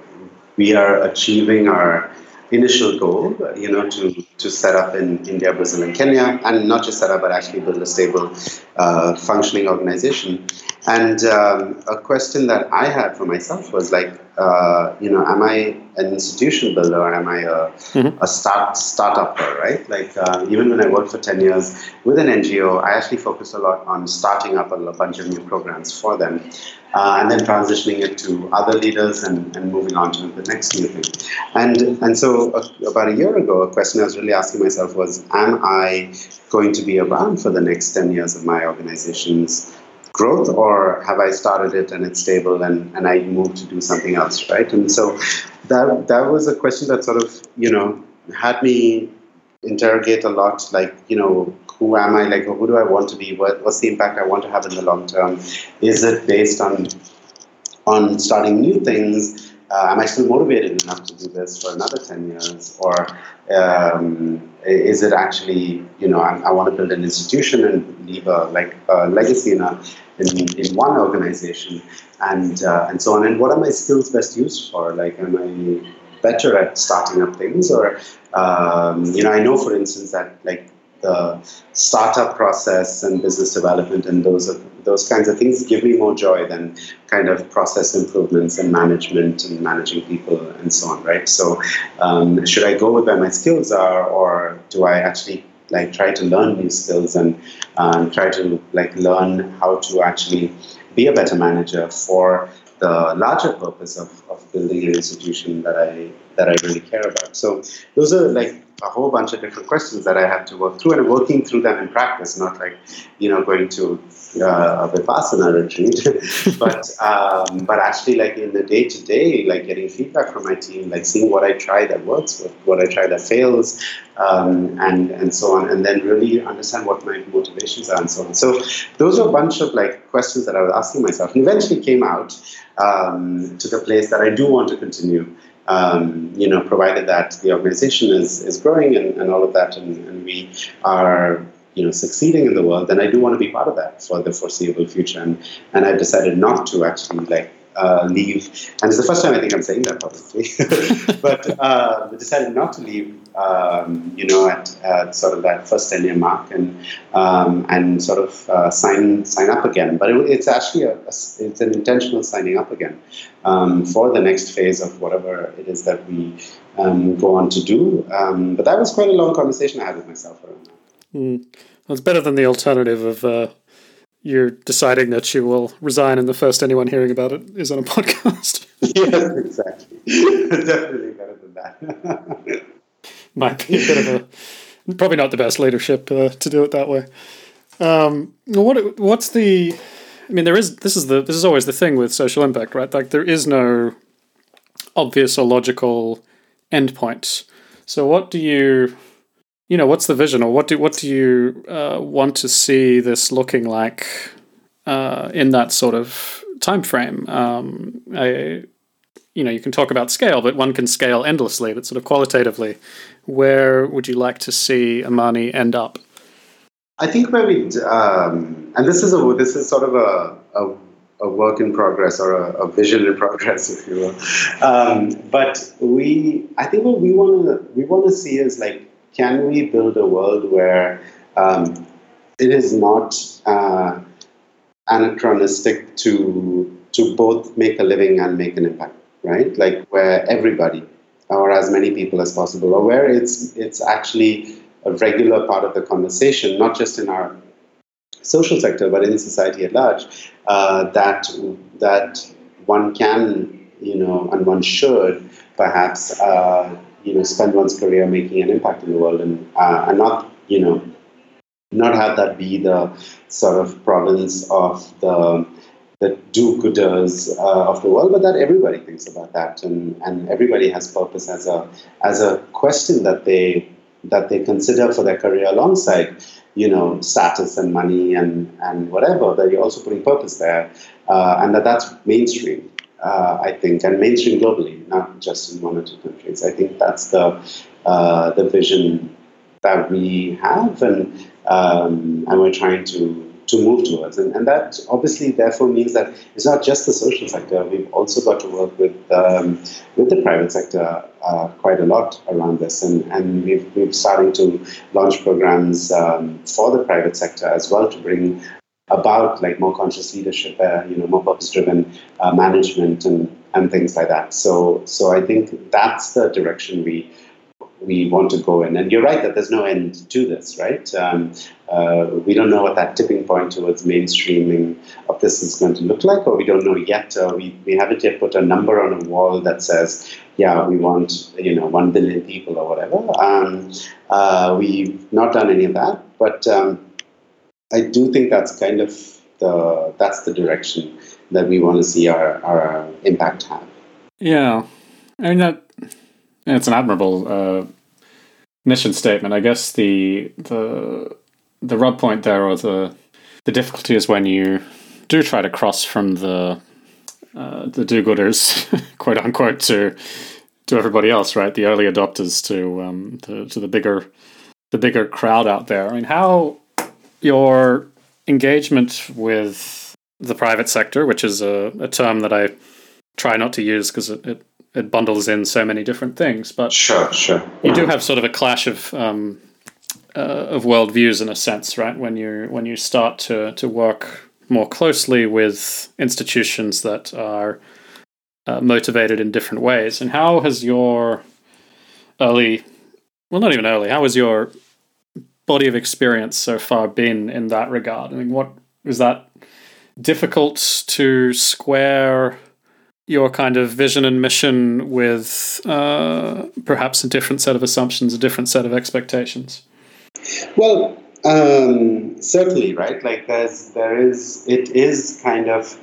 we are achieving our initial goal, you know, to, to set up in India, Brazil, and Kenya, and not just set up, but actually build a stable, uh, functioning organization. And um, a question that I had for myself was like, uh, you know, am I an institution builder or am I a, mm-hmm. a start startupper, right? Like uh, even when I worked for 10 years with an NGO, I actually focused a lot on starting up a, a bunch of new programs for them uh, and then transitioning it to other leaders and, and moving on to the next new thing. And, and so about a year ago, a question I was really asking myself was, am I going to be around for the next 10 years of my organization's growth or have I started it and it's stable and, and I move to do something else, right? And so that that was a question that sort of, you know, had me interrogate a lot, like, you know, who am I? Like, who do I want to be? What, what's the impact I want to have in the long term? Is it based on on starting new things? Uh, am I still motivated enough to do this for another 10 years? Or um, is it actually, you know, I, I, want to build an institution and leave a, like, a legacy in a, in, in one organization and uh, and so on. And what are my skills best used for? Like am i better at starting up things? Or um, you know i know for instance that like the startup process and business development and those are, those kinds of things give me more joy than kind of process improvements and management and managing people and so on right? So um, should i go with where my skills are or do i actually like try to learn new skills and um, try to like learn how to actually be a better manager for the larger purpose of, of building an institution that I that I really care about. So those are like a whole bunch of different questions that I have to work through, and working through them in practice, not like you know going to uh, a vipassana retreat, but um, but actually like in the day to day, like getting feedback from my team, like seeing what I try that works, what, what I try that fails, um, and and so on, and then really understand what my motivations are and so on. So those are a bunch of like questions that I was asking myself, and eventually came out um, to the place that I do want to continue um, you know, provided that the organization is, is growing and, and all of that, and, and we are you know succeeding in the world, then I do want to be part of that for the foreseeable future. And and I've decided not to actually like uh, leave. And it's the first time I think I'm saying that publicly. but uh, decided not to leave, um, you know, at, at, sort of that first 10 year mark and um, and sort of uh, sign sign up again. But it, it's actually a, a, it's an intentional signing up again um, for the next phase of whatever it is that we um, go on to do. Um, but that was quite a long conversation I had with myself around that. Mm. It's better than the alternative of uh, you're deciding that you will resign, and the first anyone hearing about it is on a podcast. yes, exactly. Definitely better than that. Might be a bit of a probably not the best leadership uh, to do it that way. Um, what what's the? I mean, there is this is the this is always the thing with social impact, right? Like there is no obvious or logical endpoint. So, what do you you know, what's the vision, or what do what do you uh, want to see this looking like uh, in that sort of time frame? Um, I, you know, you can talk about scale, but one can scale endlessly. But sort of qualitatively, where would you like to see Amani end up? I think where we, um, and this is a this is sort of a, a a work in progress or a, a, vision in progress, if you will. Um, but we, I think what we want to we want to see is like can we build a world where um, it is not uh, anachronistic to to both make a living and make an impact, right? Like where everybody, or as many people as possible, or where it's it's actually a regular part of the conversation, not just in our social sector, but in society at large, uh, that that one can, you know, and one should perhaps uh, you know spend one's career making an impact in the world and uh, and not you know not have that be the sort of province of the the do-gooders uh, of the world, but that everybody thinks about that, and, and everybody has purpose as a as a question that they that they consider for their career alongside, you know, status and money and and whatever. That you're also putting purpose there, uh, and that that's mainstream uh, I think, and mainstream globally, not just in one or two countries. I think that's the uh, the vision that we have, and um, and we're trying to to move towards. And, and that obviously therefore means that it's not just the social sector. We've also got to work with um, with the private sector uh, quite a lot around this, and and we've we're starting to launch programs um, for the private sector as well to bring about like more conscious leadership, uh, you know, more purpose-driven uh, management and and things like that. So so I think that's the direction we we want to go in. And you're right that there's no end to this, right? Um, uh, we don't know what that tipping point towards mainstreaming of this is going to look like, or we don't know yet. Uh, we, we haven't yet put a number on a wall that says, yeah, we want, you know, one billion people or whatever. Um, uh, we've not done any of that, but um, I do think that's kind of the, that's the direction that we want to see our, our impact have. Yeah. I mean, that, it's an admirable uh, mission statement. I guess the the the rub point there, or the the difficulty, is when you do try to cross from the uh, the do-gooders, quote unquote, to to everybody else, right? The early adopters to um, to, to the bigger the bigger crowd out there. I mean, how your engagement with the private sector, which is a, a term that I try not to use because it, it it bundles in so many different things. But sure, sure, you do have sort of a clash of um, uh, of worldviews in a sense, right? When you when you start to to work more closely with institutions that are uh, motivated in different ways, and how has your early, well, not even early, how was your body of experience so far been in that regard? I mean, what is that difficult to square? your kind of vision and mission with uh, perhaps a different set of assumptions, a different set of expectations? Well, um, certainly, right? Like there's there is it is kind of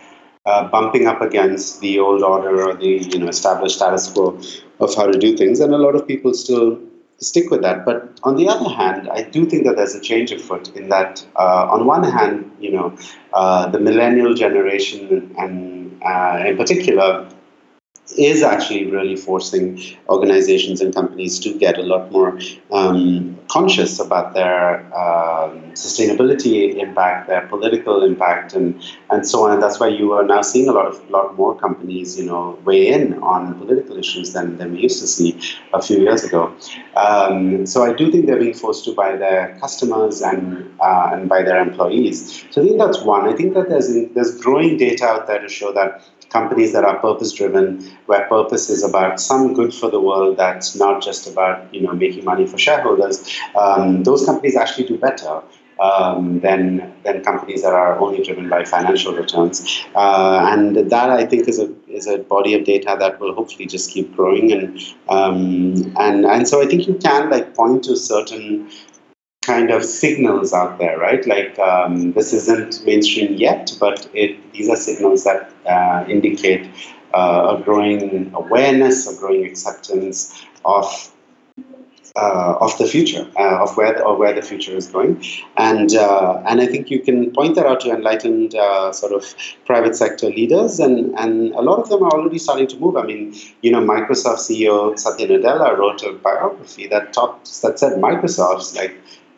uh, bumping up against the old order or the you know established status quo of how to do things, and a lot of people still stick with that. But on the other hand, I do think that there's a change afoot in that, uh, on one hand, you know, uh, the millennial generation and uh, in particular is actually really forcing organizations and companies to get a lot more um, conscious about their um, sustainability impact, their political impact, and and so on. And that's why you are now seeing a lot of lot more companies, you know, weigh in on political issues than, than we used to see a few years ago. Um, so I do think they're being forced to by their customers and uh, and by their employees. So I think that's one. I think that there's there's growing data out there to show that companies that are purpose driven, where purpose is about some good for the world that's not just about you know making money for shareholders, um, those companies actually do better. Um, than than companies that are only driven by financial returns, uh, and that I think is a is a body of data that will hopefully just keep growing, and um, and and so I think you can like point to certain kind of signals out there, right? Like um, this isn't mainstream yet, but it, these are signals that uh, indicate uh, a growing awareness, a growing acceptance of uh, of the future, uh, of where the, where the future is going, and uh, and I think you can point that out to enlightened uh, sort of private sector leaders, and and a lot of them are already starting to move. I mean, you know, Microsoft CEO Satya Nadella wrote a biography that talked that said Microsoft's like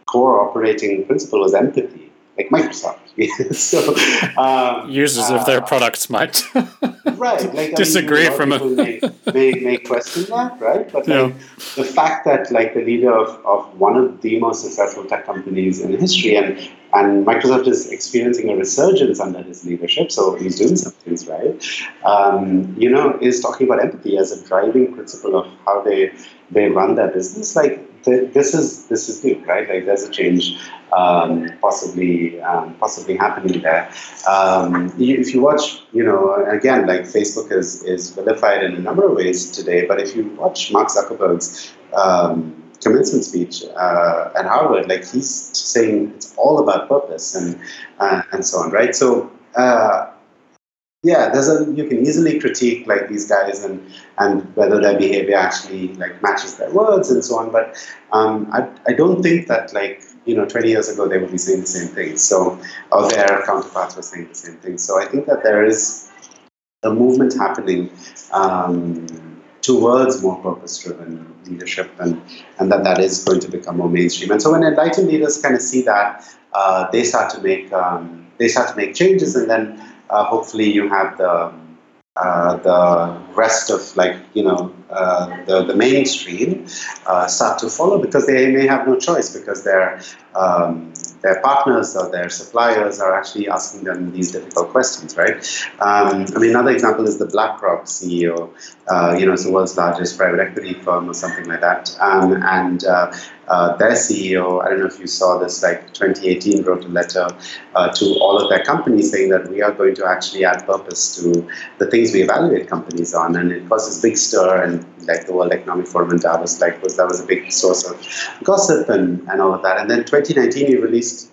core operating principle was empathy, like Microsoft. so um, users uh, of their uh, products might right like disagree I mean, from a may, may, may question that, right? But yeah. like, the fact that like the leader of, of one of the most successful tech companies in history and and Microsoft is experiencing a resurgence under his leadership, so he's doing some things right. Um, you know, is talking about empathy as a driving principle of how they they run their business. Like this is this is good, right? Like there's a change um, possibly um, possibly happening there. Um, if you watch, you know, again, like Facebook is is vilified in a number of ways today, but if you watch Mark Zuckerberg's um, commencement speech uh, at Harvard, like he's saying it's all about purpose and uh, and so on, right? So. Uh, yeah, there's a you can easily critique like these guys and and whether their behavior actually like matches their words and so on. But um, I I don't think that like you know 20 years ago they would be saying the same thing. So or their counterparts were saying the same thing. So I think that there is a movement happening um, towards more purpose-driven leadership, and and that that is going to become more mainstream. And so when enlightened leaders kind of see that, uh, they start to make um, they start to make changes, and then hopefully you have the uh, the rest of like you know uh, the the mainstream uh, start to follow because they may have no choice because their um, their partners or their suppliers are actually asking them these difficult questions, right? Um, I mean, another example is the BlackRock CEO. Uh, you know, it's the world's largest private equity firm or something like that, um, and uh, uh, their CEO, I don't know if you saw this, like 2018 wrote a letter uh, to all of their companies saying that we are going to actually add purpose to the things we evaluate companies on. And it caused big stir and like the World Economic Forum in Davos, like was that was a big source of gossip and, and all of that. And then 2019 he released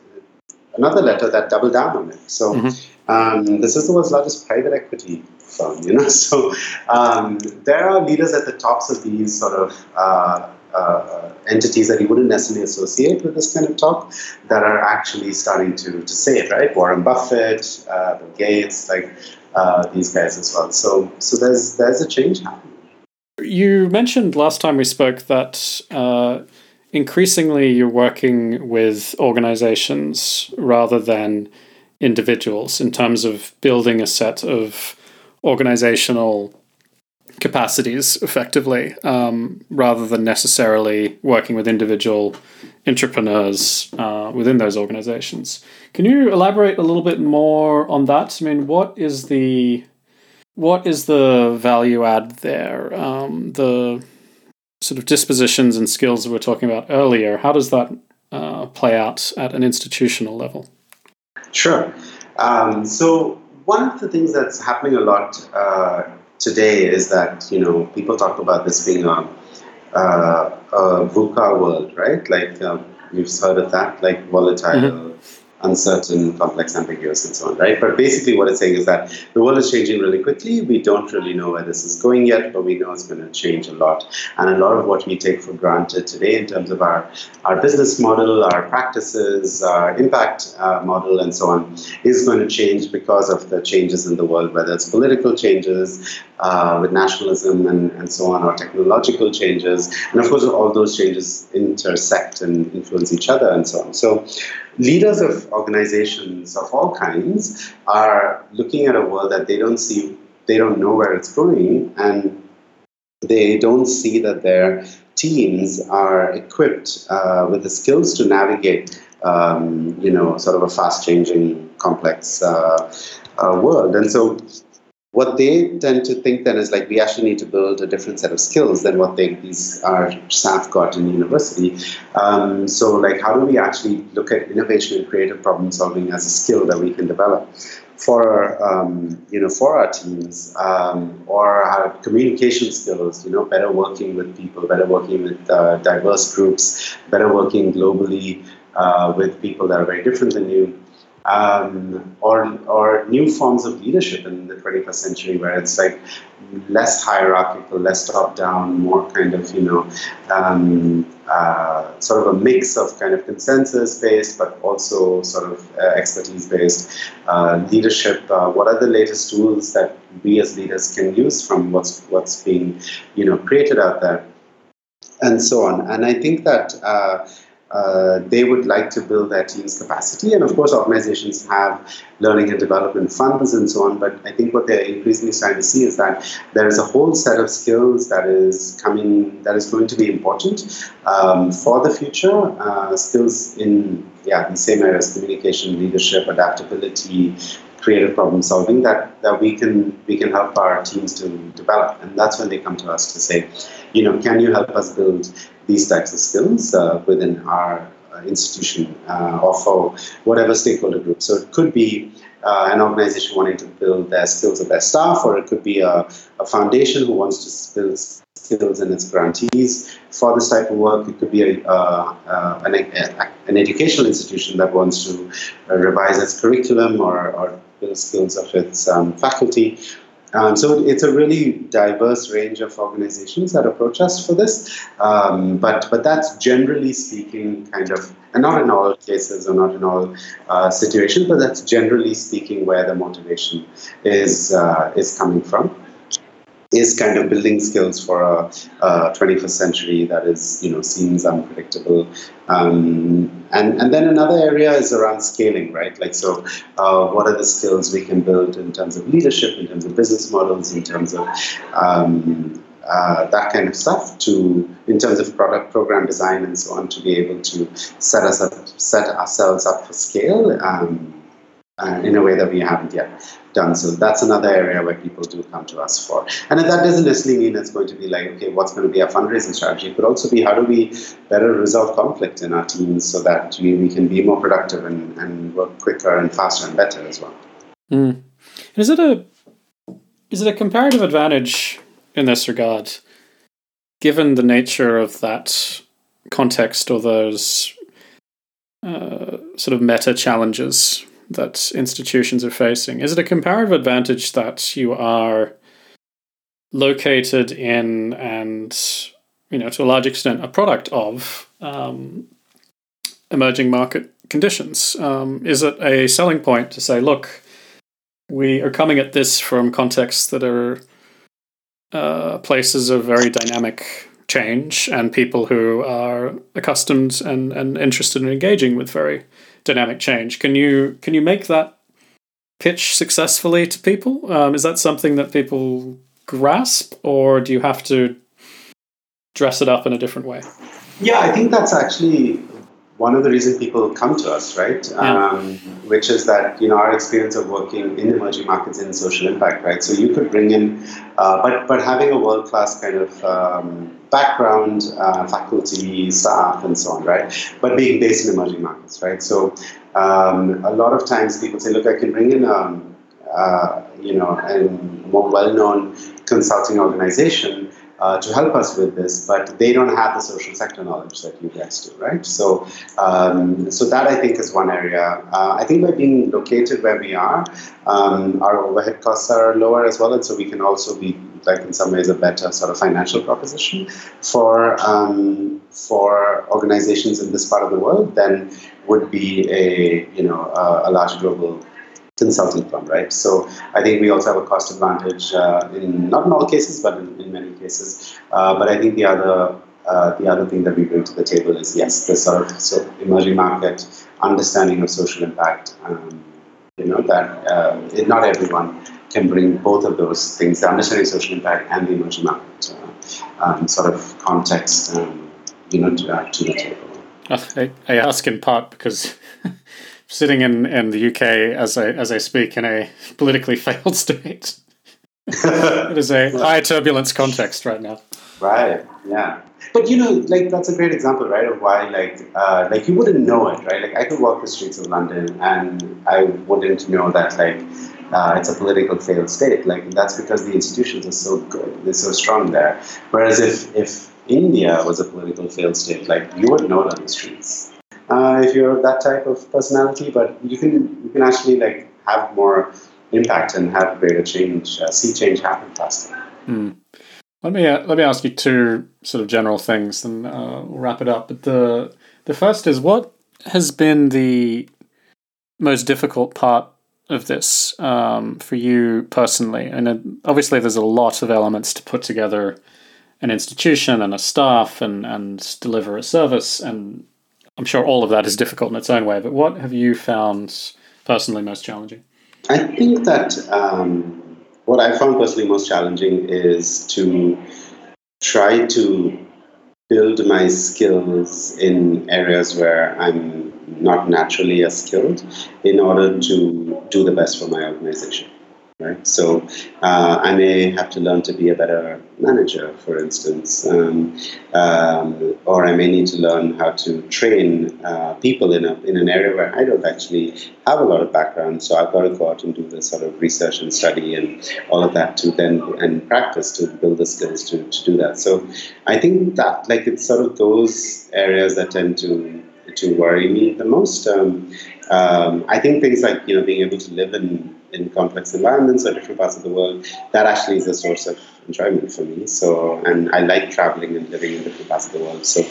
another letter that doubled down on it. So mm-hmm. um, this is the world's largest private equity firm, you know. So um, there are leaders at the tops of these sort of uh, uh, entities that you wouldn't necessarily associate with this kind of talk that are actually starting to, to say it, right? Warren Buffett, uh, Bill Gates, like uh, these guys as well. So, so there's there's a change happening. You mentioned last time we spoke that uh, increasingly you're working with organizations rather than individuals in terms of building a set of organizational capacities effectively um, rather than necessarily working with individual entrepreneurs uh, within those organizations. Can you elaborate a little bit more on that? I mean, what is the what is the value add there? Um, the sort of dispositions and skills that we are talking about earlier. How does that uh, play out at an institutional level? Sure. Um, so one of the things that's happening a lot uh, today is that you know people talk about this being a, uh, a VUCA world, right? Like um, you've heard of that, like volatile, mm-hmm uncertain, complex, ambiguous, and so on, right? But basically, what it's saying is that the world is changing really quickly. We don't really know where this is going yet, but we know it's going to change a lot. And a lot of what we take for granted today, in terms of our, our business model, our practices, our impact uh, model, and so on, is going to change because of the changes in the world, whether it's political changes uh, with nationalism and, and so on, or technological changes. And of course, all those changes intersect and influence each other, and so on. So, leaders of organizations of all kinds are looking at a world that they don't see, they don't know where it's going, and they don't see that their teams are equipped uh, with the skills to navigate, um, you know, sort of a fast-changing, complex uh, uh, world. And so what they tend to think then is like we actually need to build a different set of skills than what they these our staff got in university. Um, so like how do we actually look at innovation and creative problem solving as a skill that we can develop for um, you know for our teams um, or our communication skills you know better working with people better working with uh, diverse groups better working globally uh, with people that are very different than you um, or or new forms of leadership in the 21st century, where it's like less hierarchical, less top down, more kind of you know um, uh, sort of a mix of kind of consensus based, but also sort of uh, expertise based uh, leadership. Uh, what are the latest tools that we as leaders can use from what's what's being you know created out there, and so on. And I think that uh, they would like to build their team's capacity. And of course, organizations have learning and development funds and so on. But I think what they're increasingly starting to see is that there is a whole set of skills that is coming, that is going to be important um, for the future. Uh, skills in yeah, the same areas: communication, leadership, adaptability, creative problem solving that, that we can we can help our teams to develop and that's when they come to us to say you know can you help us build these types of skills uh, within our uh, institution uh, or for whatever stakeholder group. So it could be uh, an organization wanting to build their skills of their staff, or it could be a, a foundation who wants to build skills in its grantees for this type of work. It could be a, uh, uh, an, an, educational institution that wants to revise its curriculum or, or build skills of its um, faculty. Um, so it's a really diverse range of organizations that approach us for this, um, but but that's generally speaking kind of, and not in all cases or not in all uh, situations, but that's generally speaking where the motivation is uh, is coming from. Is kind of building skills for a, a 21st century that is, you know, seems unpredictable. Um, and, and then another area is around scaling, right? Like, so uh, what are the skills we can build in terms of leadership, in terms of business models, in terms of um, uh, that kind of stuff to in terms of product program design and so on to be able to set us up set ourselves up for scale um, uh, in a way that we haven't yet done. So that's another area where people do come to us for. And that doesn't necessarily mean it's going to be like, okay, what's going to be our fundraising strategy? It could also be how do we better resolve conflict in our teams so that we, we can be more productive and, and work quicker and faster and better as well. Mm. Is it a is it a comparative advantage in this regard, given the nature of that context or those uh, sort of meta challenges that institutions are facing? Is it a comparative advantage that you are located in and, you know, to a large extent, a product of um, emerging market conditions? Um, is it a selling point to say, look, we are coming at this from contexts that are uh, places of very dynamic change and people who are accustomed and, and interested in engaging with very dynamic change. Can you can you make that pitch successfully to people? Um, is that something that people grasp, or do you have to dress it up in a different way? Yeah, I think that's actually one of the reasons people come to us, right? Yeah. Um, which is that you know our experience of working in emerging markets in social impact, right? So you could bring in, uh, but but having a world class kind of um, background, uh, faculty, staff, and so on, right? But being based in emerging markets, right? So um, a lot of times people say, look, I can bring in. Um, uh, you know, a more well-known consulting organization, uh, to help us with this, but they don't have the social sector knowledge that you guys do, right? So, um, so that I think is one area. Uh, I think by being located where we are, um, our overhead costs are lower as well, and so we can also be like in some ways a better sort of financial proposition for um, for organizations in this part of the world than would be a you know a, a large global consulting firm, right? So I think we also have a cost advantage uh, in not in all cases, but in, in many cases. Uh, but I think the other uh, the other thing that we bring to the table is yes, the sort of so emerging market understanding of social impact. Um, you know that uh, it, not everyone can bring both of those things, the understanding of social impact and the emerging market uh, um, sort of context, um, you know, to, to the table. I, I ask in part because sitting in, in the UK as I as I speak in a politically failed state. it is a high turbulence context right now. Right. Yeah. But you know, like that's a great example, right, of why like uh, like you wouldn't know it, right? Like I could walk the streets of London and I wouldn't know that like uh, it's a political failed state. Like that's because the institutions are so good, they're so strong there. Whereas if if India was a political failed state, like you would know on the streets uh, if you're that type of personality. But you can you can actually like have more impact and have greater change, uh, see change happen faster. Mm. Let me uh, let me ask you two sort of general things, and uh, we'll wrap it up. But the the first is what has been the most difficult part of this um, for you personally? And obviously, there's a lot of elements to put together an institution and a staff and and deliver a service and I'm sure all of that is difficult in its own way, but what have you found personally most challenging? I think that um, what I found personally most challenging is to try to build my skills in areas where I'm not naturally as skilled in order to do the best for my organization right? So uh, I may have to learn to be a better manager, for instance, um, um, or I may need to learn how to train uh, people in a in an area where I don't actually have a lot of background. So I've got to go out and do the sort of research and study and all of that to then and practice to build the skills to, to do that. So I think that like it's sort of those areas that tend to to worry me the most. Um, um, I think things like you know being able to live in in complex environments or different parts of the world, that actually is a source of enjoyment for me. So, and I like traveling and living in different parts of the world. So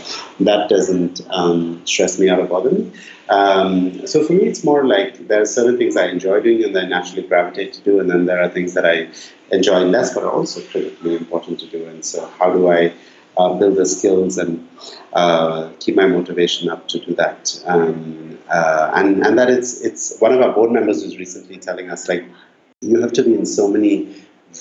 that doesn't um, stress me out or bother me. Um, so for me, it's more like there are certain things I enjoy doing and I naturally gravitate to do, and then there are things that I enjoying less, but are also critically important to do. And so, how do I uh, build the skills and uh, keep my motivation up to do that? Um, uh, and and that it's it's one of our board members was recently telling us like you have to be in so many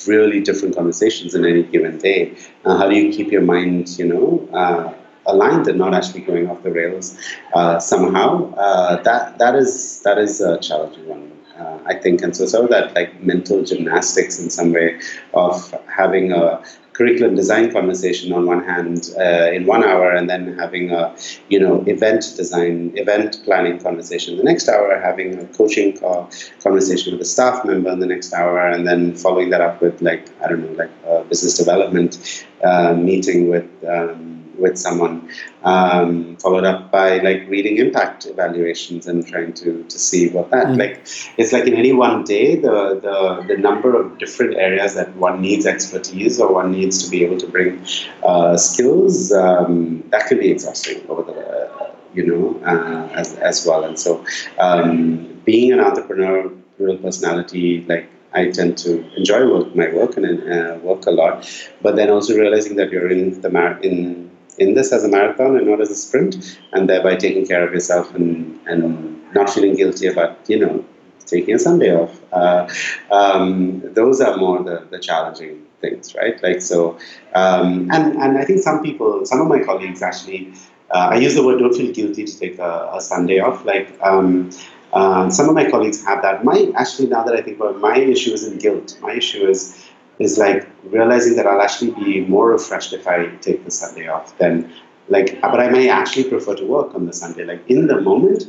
really different conversations in any given day. How do you keep your mind, you know? Uh, aligned and not actually going off the rails uh, somehow. Uh, that that is that is a challenging one. Uh, I think, and so some of that like mental gymnastics in some way of having a curriculum design conversation on one hand uh, in one hour, and then having a you know event design, event planning conversation the next hour, having a coaching call, conversation with a staff member in the next hour, and then following that up with like I don't know like a business development uh, meeting with. Um, with someone, um, followed up by like reading impact evaluations and trying to, to see what that mm. like. It's like in any one day, the, the the number of different areas that one needs expertise or one needs to be able to bring uh, skills um, that can be exhausting over the uh, you know uh, as as well. And so, um, being an entrepreneur, entrepreneurial personality like I tend to enjoy work, my work and uh, work a lot, but then also realizing that you're in the mar- in in this as a marathon and not as a sprint, and thereby taking care of yourself and, and not feeling guilty about, you know, taking a Sunday off. Uh, um, those are more the, the challenging things, right? Like, so, um, and, and I think some people, some of my colleagues actually, uh, I use the word don't feel guilty to take a, a Sunday off. Like, um, uh, some of my colleagues have that. My, actually, now that I think about it, my issue isn't guilt. My issue is, is like realizing that I'll actually be more refreshed if I take the Sunday off than like, but I may actually prefer to work on the Sunday. Like in the moment,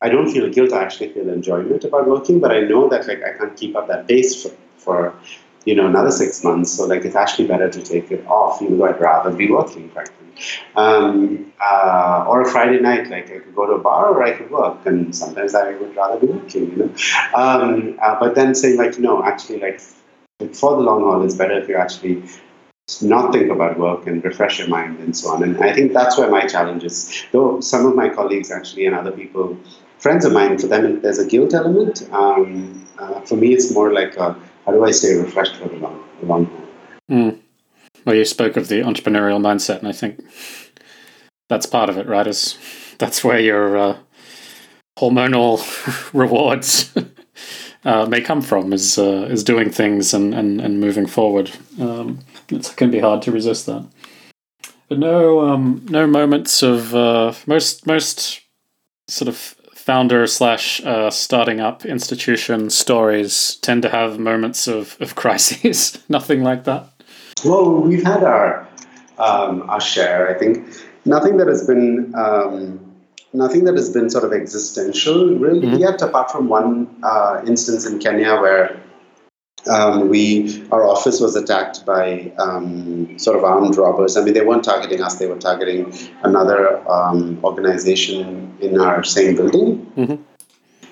I don't feel guilt. I actually feel enjoyment about working, but I know that like I can't keep up that pace for, for you know another six months. So like it's actually better to take it off, even though I'd rather be working, frankly. Um, uh, or a Friday night, like I could go to a bar or I could work, and sometimes I would rather be working, you know. Um, uh, but then saying like, no, actually, like for the long haul, it's better if you actually not think about work and refresh your mind and so on. And I think that's where my challenge is. Though some of my colleagues actually and other people, friends of mine, for them there's a guilt element. Um, uh, for me, it's more like a, how do I stay refreshed for the long, the long haul? Mm. Well, you spoke of the entrepreneurial mindset, and I think that's part of it, right? Is that's where your uh, hormonal rewards uh, may come from is uh, is doing things and, and, and moving forward. Um, it can be hard to resist that. But no um, no moments of uh, most most sort of founder slash uh, starting up institution stories tend to have moments of, of crises. Nothing like that. Well, we've had our um, our share. I think nothing that has been um, nothing that has been sort of existential, really, mm-hmm. yet, apart from one uh, instance in Kenya where um, we our office was attacked by um, sort of armed robbers. I mean, they weren't targeting us; they were targeting another um, organization in our same building. Mm-hmm.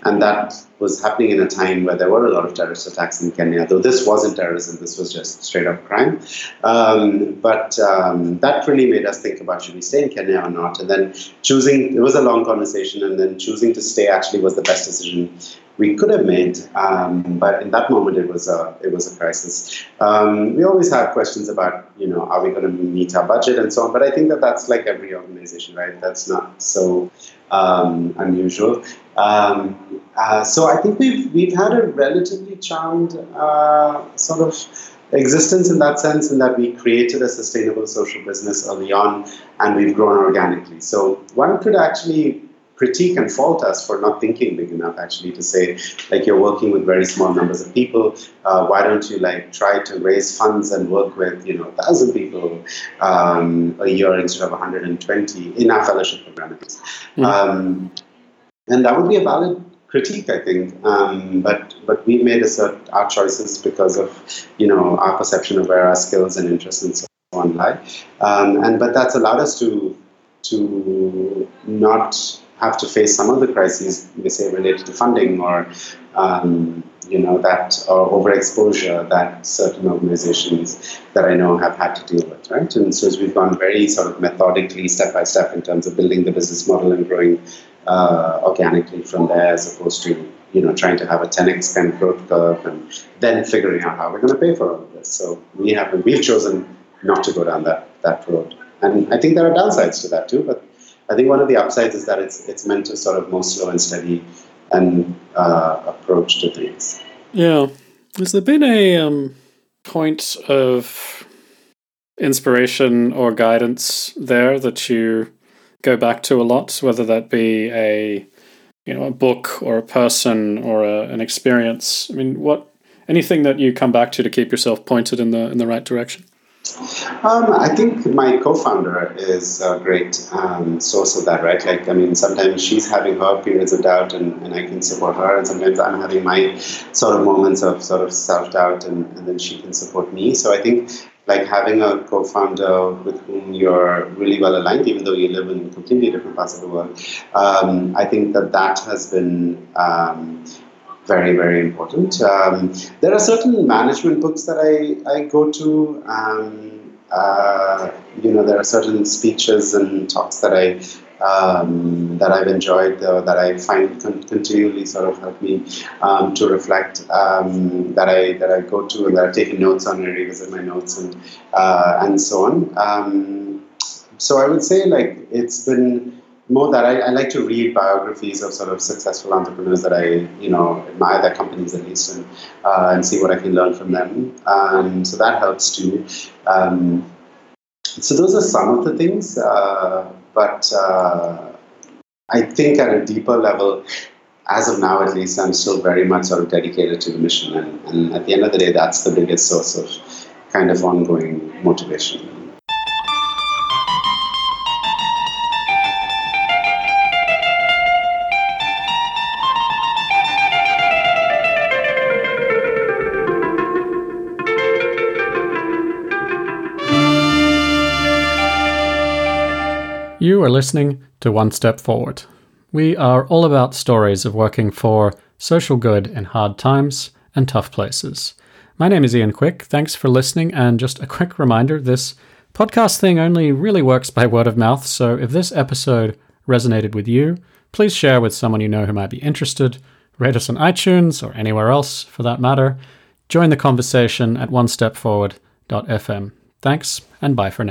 And that was happening in a time where there were a lot of terrorist attacks in Kenya, though this wasn't terrorism, this was just straight up crime. Um, but um, that really made us think about should we stay in Kenya or not? And then choosing, it was a long conversation, and then choosing to stay actually was the best decision we could have made, um, but in that moment it was a it was a crisis. Um, we always have questions about you know are we going to meet our budget and so on, but I think that that's like every organization, right? That's not so um, unusual. Uh, so I think we've we've had a relatively charmed uh, sort of existence in that sense, in that we created a sustainable social business early on, and we've grown organically. So one could actually critique and fault us for not thinking big enough actually to say like you're working with very small numbers of people uh, why don't you like try to raise funds and work with you know a thousand people um, a year instead of 120 in our fellowship program mm-hmm. um, and that would be a valid critique i think um, but but we made a certain, our choices because of you know our perception of where our skills and interests and so on lie um, and but that's allowed us to to not have to face some of the crises, we say related to funding or um, you know that or overexposure that certain organizations that I know have had to deal with, right? And so as we've gone very sort of methodically, step by step, in terms of building the business model and growing uh, organically from there, as opposed to you know, trying to have a 10x kind of growth curve and then figuring out how we're going to pay for all of this. So we haven't, we've chosen not to go down that, that road. And I think there are downsides to that too, but I think one of the upsides is that it's, it's meant to sort of more slow and steady and uh, approach to things. Yeah. Has there been a um, point of inspiration or guidance there that you go back to a lot, whether that be a you know a book or a person or a, an experience? I mean, what anything that you come back to to keep yourself pointed in the in the right direction? Um, I think my co-founder is a great um, source of that, right? Like, I mean, sometimes she's having her periods of doubt, and, and I can support her, and sometimes I'm having my sort of moments of sort of self-doubt, and, and then she can support me. So I think like having a co-founder with whom you're really well aligned, even though you live in completely different parts of the world, um, I think that that has been um, very, very important. Um, there are certain management books that I, I go to. Um, uh, you know, there are certain speeches and talks that I um, that I've enjoyed, uh, that I find con- continually sort of help me um, to reflect. Um, that I that I go to and that I've taken notes on and revisit my notes and uh, and so on. Um, so I would say like it's been more that I, I, like to read biographies of sort of successful entrepreneurs that I, you know, admire their companies at least, and uh, and see what I can learn from them. Um, so that helps too. Um, so those are some of the things, uh, but uh, I think at a deeper level, as of now at least, I'm still very much sort of dedicated to the mission, and, and at the end of the day, that's the biggest source of kind of ongoing motivation. You are listening to One Step Forward. We are all about stories of working for social good in hard times and tough places. My name is Ian Quick. Thanks for listening. And just a quick reminder this podcast thing only really works by word of mouth. So if this episode resonated with you, please share with someone you know who might be interested. Rate us on iTunes or anywhere else for that matter. Join the conversation at onestepforward.fm. Thanks and bye for now.